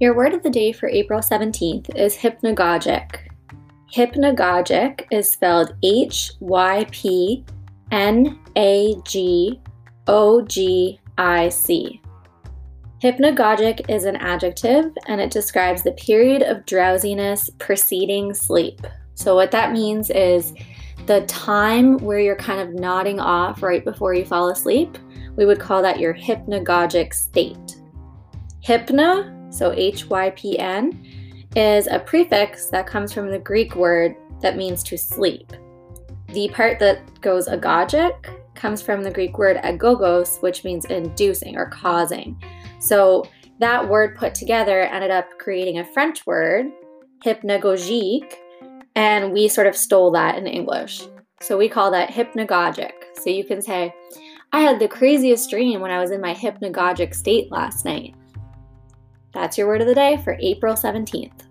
Your word of the day for April 17th is hypnagogic. Hypnagogic is spelled H Y P N A G O G I C. Hypnagogic is an adjective and it describes the period of drowsiness preceding sleep. So, what that means is the time where you're kind of nodding off right before you fall asleep. We would call that your hypnagogic state. Hypna so H Y P N, is a prefix that comes from the Greek word that means to sleep. The part that goes agogic comes from the Greek word agogos, which means inducing or causing. So that word put together ended up creating a French word, hypnagogique, and we sort of stole that in English. So we call that hypnagogic. So you can say, I had the craziest dream when I was in my hypnagogic state last night. That's your word of the day for April 17th.